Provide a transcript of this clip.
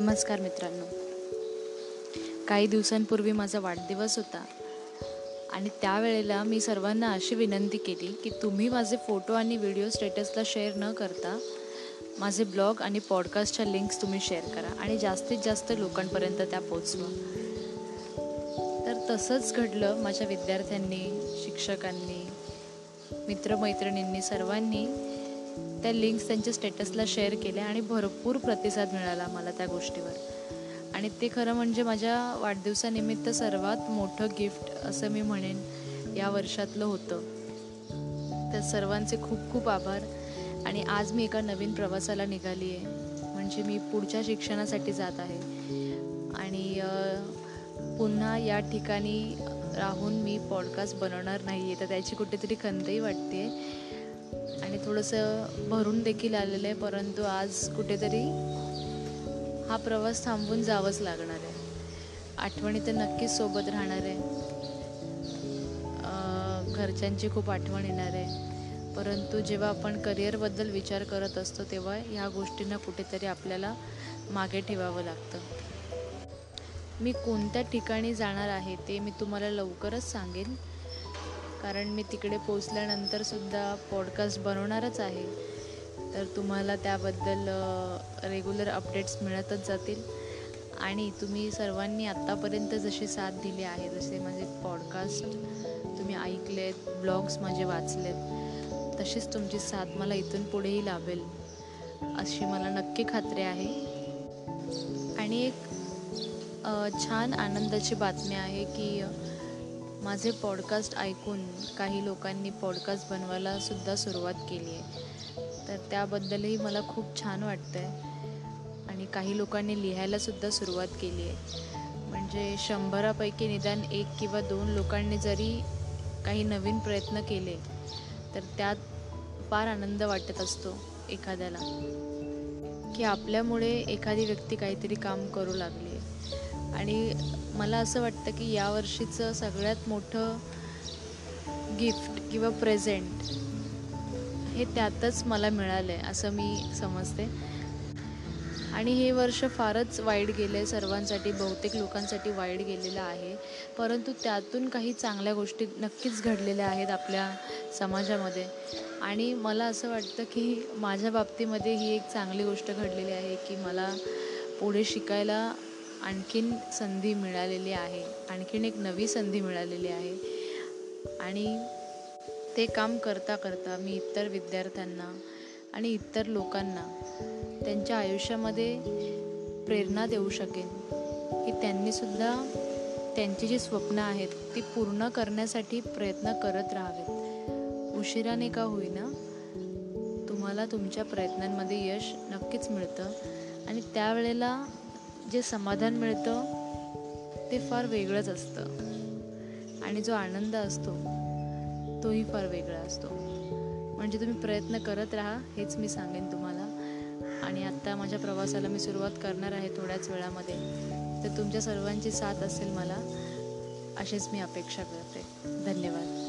नमस्कार मित्रांनो. काही दिवसांपूर्वी माझा वाढदिवस होता आणि त्यावेळेला मी सर्वांना अशी विनंती केली की तुम्ही माझे फोटो आणि व्हिडिओ स्टेटसला शेअर न करता माझे ब्लॉग आणि पॉडकास्टच्या लिंक्स तुम्ही शेअर करा आणि जास्तीत जास्त लोकांपर्यंत त्या पोचवा तर तसंच घडलं. माझ्या विद्यार्थ्यांनी शिक्षकांनी मित्रमैत्रिणींनी सर्वांनी त्या लिंक्स त्यांच्या स्टेटसला शेअर केल्या आणि भरपूर प्रतिसाद मिळाला मला त्या गोष्टीवर. आणि ते खरं म्हणजे माझ्या वाढदिवसानिमित्त सर्वात मोठं गिफ्ट असं मी म्हणेन या वर्षातलं होतं. तर सर्वांचे खूप खूप आभार. आणि आज मी एका नवीन प्रवासाला निघाली आहे म्हणजे मी पुढच्या शिक्षणासाठी जात आहे. आणि पुन्हा या ठिकाणी राहून मी पॉडकास्ट बनवणार नाही आहे तर त्याची कुठेतरी खंतही वाटते आणि थोडंसं भरून देखील आलेलं आहे परंतु आज कुठेतरी हा प्रवास थांबवून जावंच लागणार आहे. आठवणी तर नक्कीच सोबत राहणार आहे. घरच्यांची खूप आठवण येणार आहे. परंतु जेव्हा आपण करिअरबद्दल विचार करत असतो तेव्हा ह्या गोष्टींना कुठेतरी आपल्याला मागे ठेवावं लागतं. मी कोणत्या ठिकाणी जाणार आहे ते मी तुम्हाला लवकरच सांगेन. कारण मी तिकडे पोचल्यानंतर सुद्धा पॉडकास्ट बनवणारच आहे. तर तुम्हाला त्याबद्दल रेग्युलर अपडेट्स मिळतच जातील. आणि तुम्ही सर्वांनी आत्तापर्यंत जशी साथ दिली आहे जसे माझे पॉडकास्ट तुम्ही ऐकलेत ब्लॉग्स माझे वाचलेत तशीच तुमची साथ मला इथून पुढेही लाभेल अशी मला नक्की खात्री आहे. आणि एक छान आनंदाची बातमी आहे की माझे पॉडकास्ट ऐकून काही लोकांनी पॉडकास्ट बनवायला सुद्धा सुरुवात केली आहे. तर त्याबद्दलही मला खूप छान वाटतं आहे आणि काही लोकांनी लिहायलासुद्धा सुरुवात केली आहे. म्हणजे शंभरापैकी निदान एक किंवा दोन लोकांनी जरी काही नवीन प्रयत्न केले तर त्यात फार आनंद वाटत असतो एखाद्याला. की आपल्यामुळे एखादी व्यक्ती काहीतरी काम करू लागली. आणि मला असं वाटतं की यावर्षीचं सगळ्यात मोठं गिफ्ट किंवा प्रेझेंट हे त्यातच मला मिळालं आहे असं मी समजते. आणि हे वर्ष फारच वाईट गेलं आहे सर्वांसाठी बहुतेक लोकांसाठी वाईट गेलेलं आहे. परंतु त्यातून काही चांगल्या गोष्टी नक्कीच घडलेल्या आहेत आपल्या समाजामध्ये. आणि मला असं वाटतं की माझ्या बाबतीमध्ये ही एक चांगली गोष्ट घडलेली आहे की मला पुढे शिकायला आणखीन संधी मिळालेली आहे. आणखीन एक नवी संधी मिळालेली आहे. आणि ते काम करता करता मी इतर विद्यार्थ्यांना आणि इतर लोकांना त्यांच्या आयुष्यामध्ये प्रेरणा देऊ शकेन की त्यांनीसुद्धा त्यांची जी स्वप्न आहेत ती पूर्ण करण्यासाठी प्रयत्न करत राहावेत. उशिराने का होईना? तुम्हाला तुमच्या प्रयत्नांमध्ये यश नक्कीच मिळतं. आणि त्यावेळेला जे समाधान मिळतं ते फार वेगळंच असतं. आणि जो आनंद असतो तोही फार वेगळा असतो. म्हणजे तुम्ही प्रयत्न करत राहा हेच मी सांगेन तुम्हाला. आणि आत्ता माझ्या प्रवासाला मी सुरुवात करणार आहे थोड्याच वेळामध्ये. तर तुमच्या सर्वांची साथ असेल मला अशीच मी अपेक्षा करते. धन्यवाद.